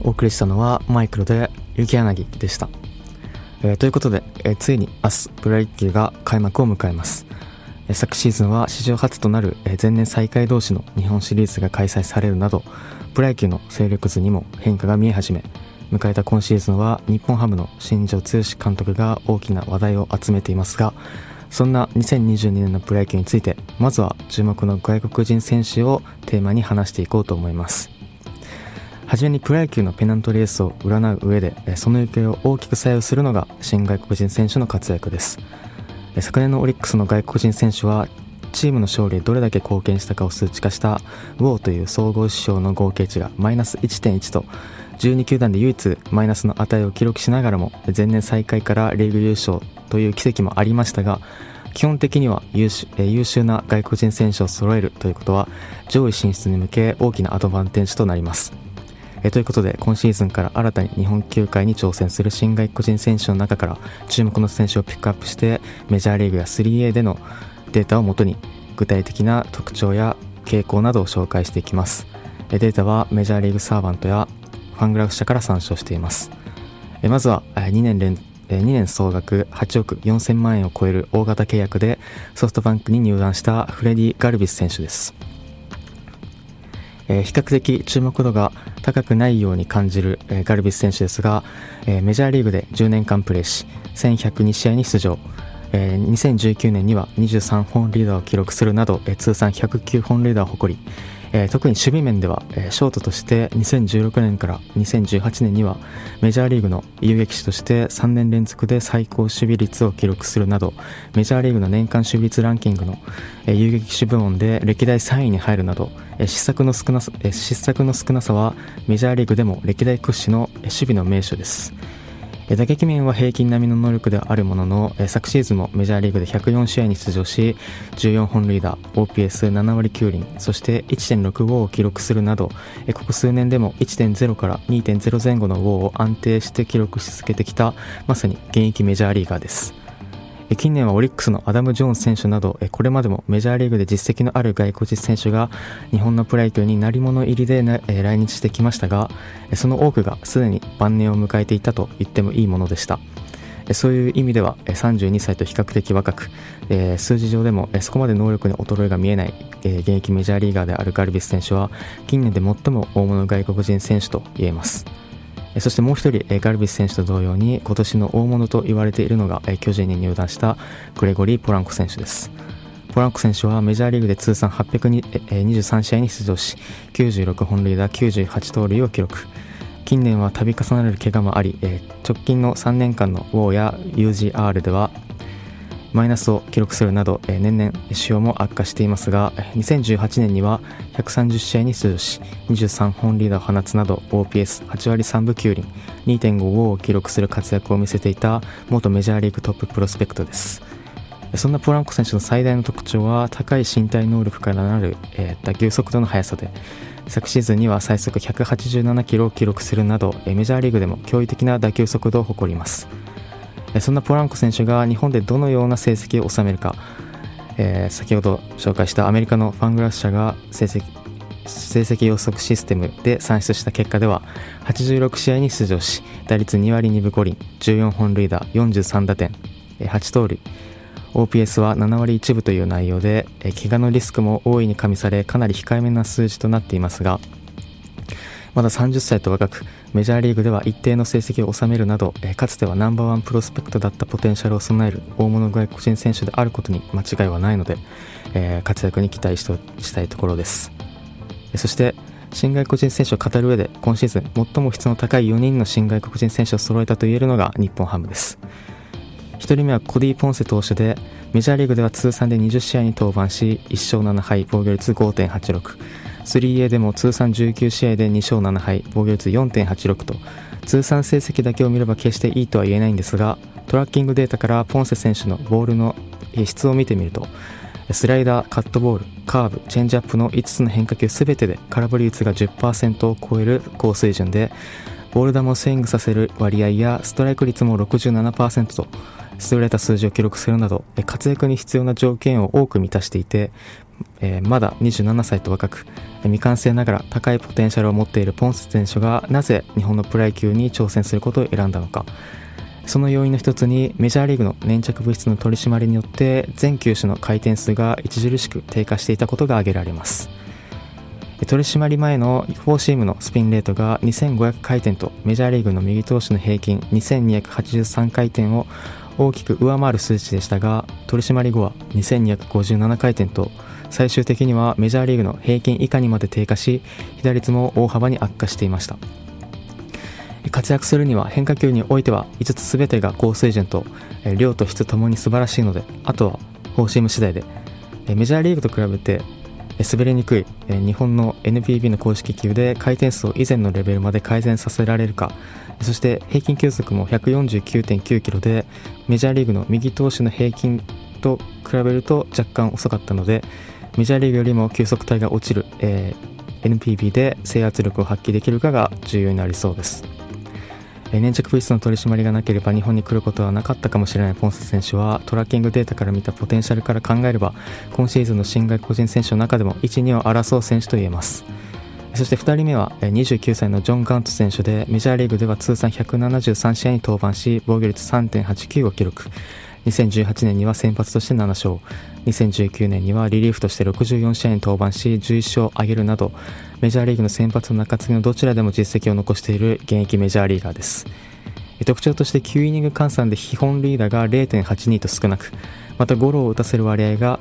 お送りしたのはマイクロで雪柳でした、えー、ということで、えー、ついに明日プロ野球が開幕を迎えます、えー、昨シーズンは史上初となる、え前年再開同士の日本シリーズが開催されるなどプロ野球の勢力図にも変化が見え始め迎えた今シーズンは日本ハムの新庄剛志監督が大きな話題を集めていますがそんな2022年のプロ野球についてまずは注目の外国人選手をテーマに話していこうと思います。はじめにプロ野球のペナントレースを占う上でその行方を大きく左右するのが新外国人選手の活躍です。昨年のオリックスの外国人選手はチームの勝利へどれだけ貢献したかを数値化したウォーという総合指標の合計値がマイナス1.1と12球団で唯一マイナスの値を記録しながらも前年再開からリーグ優勝という奇跡もありましたが基本的には優秀優秀な外国人選手を揃えるということは上位進出に向け大きなアドバンテージとなります。えということで今シーズンから新たに日本球界に挑戦する新外国人選手の中から注目の選手をピックアップしてメジャーリーグや 3A でのデータをもとに具体的な特徴や傾向などを紹介していきます。データはメジャーリーグサーバントやファングラフ社から参照しています。まずは2年連2年総額8億4000万円を超える大型契約でソフトバンクに入団したフレディ・ガルビス選手です。えー、比較的注目度が高くないように感じる、えー、ガルビス選手ですが、えー、メジャーリーグで10年間プレーし1102試合に出場、えー、2019年には23本リーダーを記録するなど、えー、通算109本リーダーを誇り、えー、特に守備面では、えー、ショートとして2016年から2018年にはメジャーリーグの遊撃手として3年連続で最高守備率を記録するなどメジャーリーグの年間守備率ランキングの、えー、遊撃手部門で歴代3位に入るなど、えー、失策の少なさ、えー、失策の少なさはメジャーリーグでも歴代屈指の守備の名手です。打撃面は平均並みの能力であるものの、昨シーズンもメジャーリーグで104試合に出場し、14本塁打、OPS7 割9厘、そして1.65を記録するなど、ここ数年でも1.0から2.0前後のウォーを安定して記録し続けてきた、まさに現役メジャーリーガーです。近年はオリックスのアダム・ジョーンズ選手などこれまでもメジャーリーグで実績のある外国人選手が日本のプロ野球に鳴り物入りで来日してきましたがその多くがすでに晩年を迎えていたと言ってもいいものでした。そういう意味では32歳と比較的若く数字上でもそこまで能力に衰えが見えない現役メジャーリーガーであるガルビス選手は近年で最も大物外国人選手と言えます。そしてもう一人、ガルビス選手と同様に今年の大物と言われているのが巨人に入団したグレゴリー・ポランコ選手です。ポランコ選手はメジャーリーグで通算823試合に出場し、96本塁打98盗塁を記録。近年は度重なる怪我もあり、直近の3年間のウォーや UGR ではマイナスを記録するなど、年々仕様も悪化していますが2018年には130試合に出場し23本リーダーを放つなど OPS8 割3分9厘2.5を記録する活躍を見せていた元メジャーリーグトッププロスペクトです。そんなポランコ選手の最大の特徴は高い身体能力からなる、打球速度の速さで昨シーズンには最速187キロを記録するなどメジャーリーグでも驚異的な打球速度を誇ります。そんなポランコ選手が日本でどのような成績を収めるか、えー、先ほど紹介したアメリカのファングラス社が成績成績予測システムで算出した結果では86試合に出場し打率2割2分5厘14本塁打43打点8盗塁。OPS は7割1分という内容で怪我のリスクも大いに加味されかなり控えめな数字となっていますがまだ30歳と若くメジャーリーグでは一定の成績を収めるなど、かつてはナンバーワンプロスペクトだったポテンシャルを備える大物外国人選手であることに間違いはないので、えー、活躍に期待したいところです、そして新外国人選手を語る上で今シーズン最も質の高い4人の新外国人選手を揃えたと言えるのが日本ハムです。1人目はコディ・ポンセ投手でメジャーリーグでは通算で20試合に登板し1勝7敗防御率5.86 3A でも通算19試合で2勝7敗防御率4.86と通算成績だけを見れば決していいとは言えないんですがトラッキングデータからポンセ選手のボールの質を見てみるとスライダー、カットボール、カーブ、チェンジアップの5つの変化球全てで空振り率が10%を超える高水準でボール球をスイングさせる割合やストライク率も67%と優れた数字を記録するなど活躍に必要な条件を多く満たしていてえー、まだ27歳と若く未完成ながら高いポテンシャルを持っているポンセ選手がなぜ日本のプロ野球に挑戦することを選んだのか。その要因の一つにメジャーリーグの粘着物質の取り締まりによって全球種の回転数が著しく低下していたことが挙げられます。取り締まり前のフォーシームのスピンレートが2500回転とメジャーリーグの右投手の平均2283回転を大きく上回る数値でしたが取り締まり後は2257回転と最終的にはメジャーリーグの平均以下にまで低下し被打率も大幅に悪化していました。活躍するには変化球においては5つ全てが高水準と量と質ともに素晴らしいのであとはフォーシーム次第でメジャーリーグと比べて滑りにくい日本の NPB の公式球で回転数を以前のレベルまで改善させられるかそして平均球速も149.9キロでメジャーリーグの右投手の平均と比べると若干遅かったのでメジャーリーグよりも球速帯が落ちる、えー、NPB で制圧力を発揮できるかが重要になりそうです。粘着物質の取り締まりがなければ日本に来ることはなかったかもしれないポンセ選手はトラッキングデータから見たポテンシャルから考えれば今シーズンの新外個人選手の中でも1、2を争う選手と言えます。そして2人目は29歳のジョン・ガント選手でメジャーリーグでは通算173試合に登板し防御率3.89を記録。2018年には先発として7勝2019年にはリリーフとして64試合に登板し11勝を挙げるなどメジャーリーグの先発の中継ぎのどちらでも実績を残している現役メジャーリーガーです。特徴として9イニング換算で基本リーダーが0.82と少なくまたゴロを打たせる割合が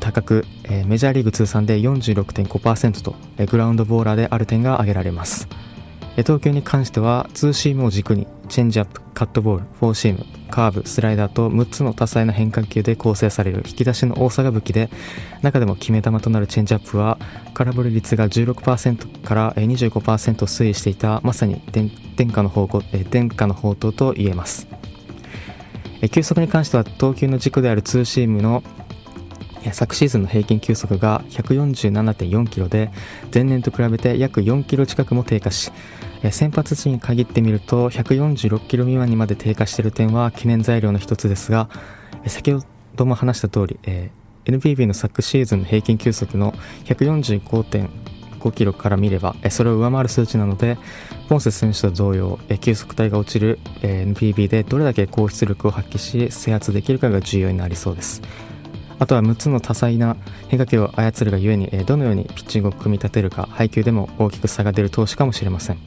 高くメジャーリーグ通算で46.5%とグラウンドボーラーである点が挙げられます。投球に関してはツーシームを軸にチェンジアップカットボールフォーシームカーブスライダーと6つの多彩な変化球で構成される引き出しの多さが武器で中でも決め球となるチェンジアップは空振り率が16%から25%推移していたまさに天下の方向天下の宝刀と言えます。球速に関しては投球の軸であるツーシームの昨シーズンの平均球速が147.4キロで前年と比べて約4キロ近くも低下し先発時に限ってみると146キロ未満にまで低下している点は懸念材料の一つですが先ほども話した通り NPB の昨シーズンの平均球速の145.5キロから見ればそれを上回る数値なのでポンセ選手と同様球速帯が落ちる NPB でどれだけ高出力を発揮し制圧できるかが重要になりそうです。あとは6つの多彩な変化球を操るがゆえにどのようにピッチングを組み立てるか配球でも大きく差が出る投手かもしれません。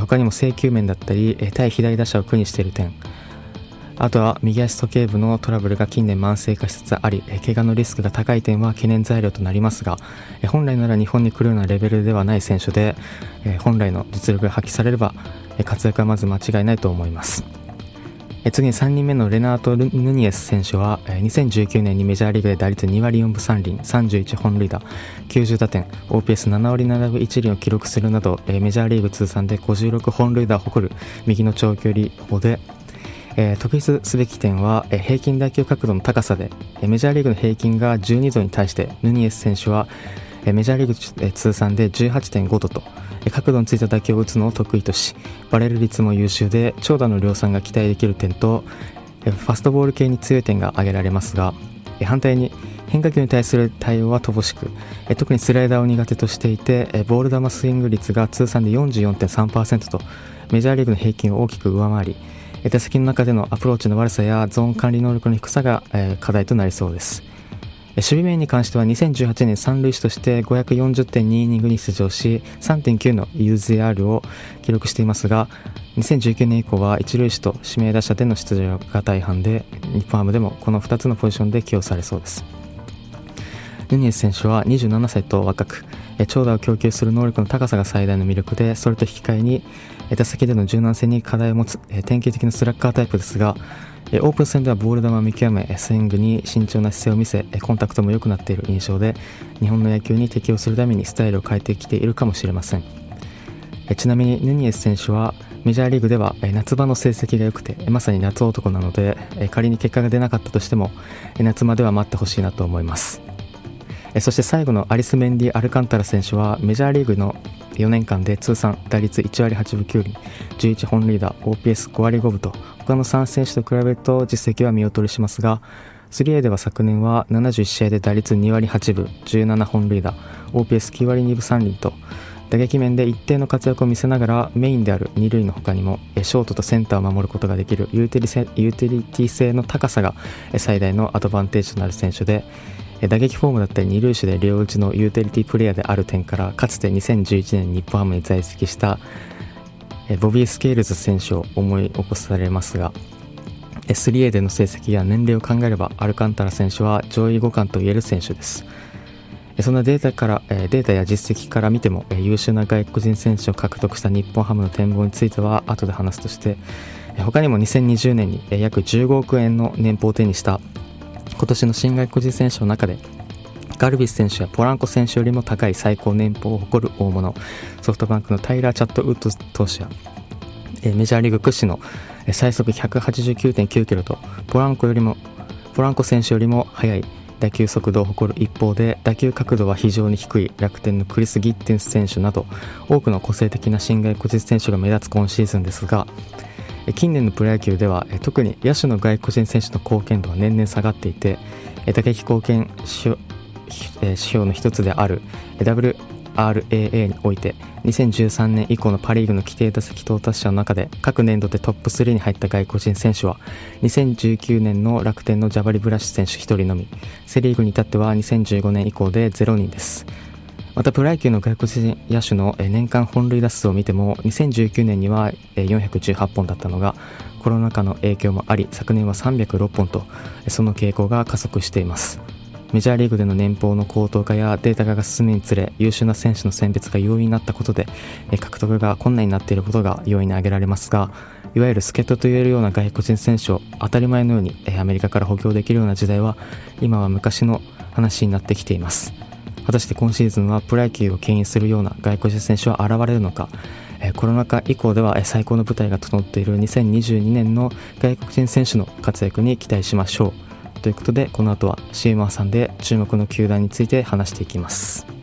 他にも制球面だったり対左打者を苦にしている点。あとは右足時計部のトラブルが近年慢性化しつつあり怪我のリスクが高い点は懸念材料となりますが本来なら日本に来るようなレベルではない選手で本来の実力が発揮されれば活躍はまず間違いないと思います。次に3人目のレナート・ヌニエス選手は2019年にメジャーリーグで打率2割4分3厘31本塁打90打点 OPS7 割7分1厘を記録するなどメジャーリーグ通算で56本塁打を誇る右の長距離砲で特筆すべき点は平均打球角度の高さでメジャーリーグの平均が12度に対してヌニエス選手はメジャーリーグ通算で18.5度と角度についた打球を打つのを得意としバレル率も優秀で長打の量産が期待できる点とファストボール系に強い点が挙げられますが反対に変化球に対する対応は乏しく特にスライダーを苦手としていてボール球スイング率が通算で44.3%とメジャーリーグの平均を大きく上回り打席の中でのアプローチの悪さやゾーン管理能力の低さが課題となりそうです。守備面に関しては2018年三塁手として540.2イニングに出場し3.9の UZR を記録していますが2019年以降は一塁手と指名打者での出場が大半で日本ハムでもこの2つのポジションで起用されそうです。ヌニエス選手は27歳と若く長打を供給する能力の高さが最大の魅力でそれと引き換えに打席での柔軟性に課題を持つ典型的なスラッガータイプですがオープン戦ではボール球を見極めスイングに慎重な姿勢を見せコンタクトも良くなっている印象で日本の野球に適応するためにスタイルを変えてきているかもしれません。ちなみにヌニエス選手はメジャーリーグでは夏場の成績が良くてまさに夏男なので仮に結果が出なかったとしても夏までは待ってほしいなと思います。そして最後のアリス・メンディ・アルカンタラ選手はメジャーリーグの4年間で通算打率1割8分9厘11本リーダー OPS5 割5分と他の3選手と比べると実績は見劣りしますが 3A では昨年は71試合で打率2割8分17本塁打 OPS9 割2分3厘と打撃面で一定の活躍を見せながらメインである2塁の他にもショートとセンターを守ることができるユーティリティ性の高さが最大のアドバンテージとなる選手で打撃フォームだったり二塁手で両打ちのユーティリティプレイヤーである点からかつて2011年日本ハムに在籍したボビー・スケールズ選手を思い起こされますが 3A での成績や年齢を考えればアルカンタラ選手は上位互換と言える選手です。そんなデータからデータや実績から見ても優秀な外国人選手を獲得した日本ハムの展望については後で話すとして他にも2020年に約15億円の年俸を手にした今年の新外国人選手の中でガルビス選手やポランコ選手よりも高い最高年俸を誇る大物ソフトバンクのタイラー・チャットウッド投手やメジャーリーグ屈指の最速189.9キロとポランコよりもポランコ選手よりも速い打球速度を誇る一方で打球角度は非常に低い楽天のクリス・ギッテンス選手など多くの個性的な新外国人選手が目立つ今シーズンですが近年のプロ野球では特に野手の外国人選手の貢献度は年々下がっていて打撃貢献指標の一つである WRAA において2013年以降のパ・リーグの規定打席到達者の中で各年度でトップ3に入った外国人選手は2019年の楽天のジャバリ・ブラシ選手1人のみセ・リーグに至っては2015年以降で0人です。またプロ野球の外国人野手の年間本塁打数を見ても2019年には418本だったのがコロナ禍の影響もあり昨年は306本とその傾向が加速しています。メジャーリーグでの年俸の高騰化やデータ化が進むにつれ優秀な選手の選別が容易になったことで獲得が困難になっていることが容易に挙げられますがいわゆる助っ人といえるような外国人選手を当たり前のようにアメリカから補強できるような時代は今は昔の話になってきています。果たして今シーズンはプロ野球を牽引するような外国人選手は現れるのか？えコロナ禍以降では最高の舞台が整っている2022年の外国人選手の活躍に期待しましょうということでこの後は CM さんで注目の球団について話していきます。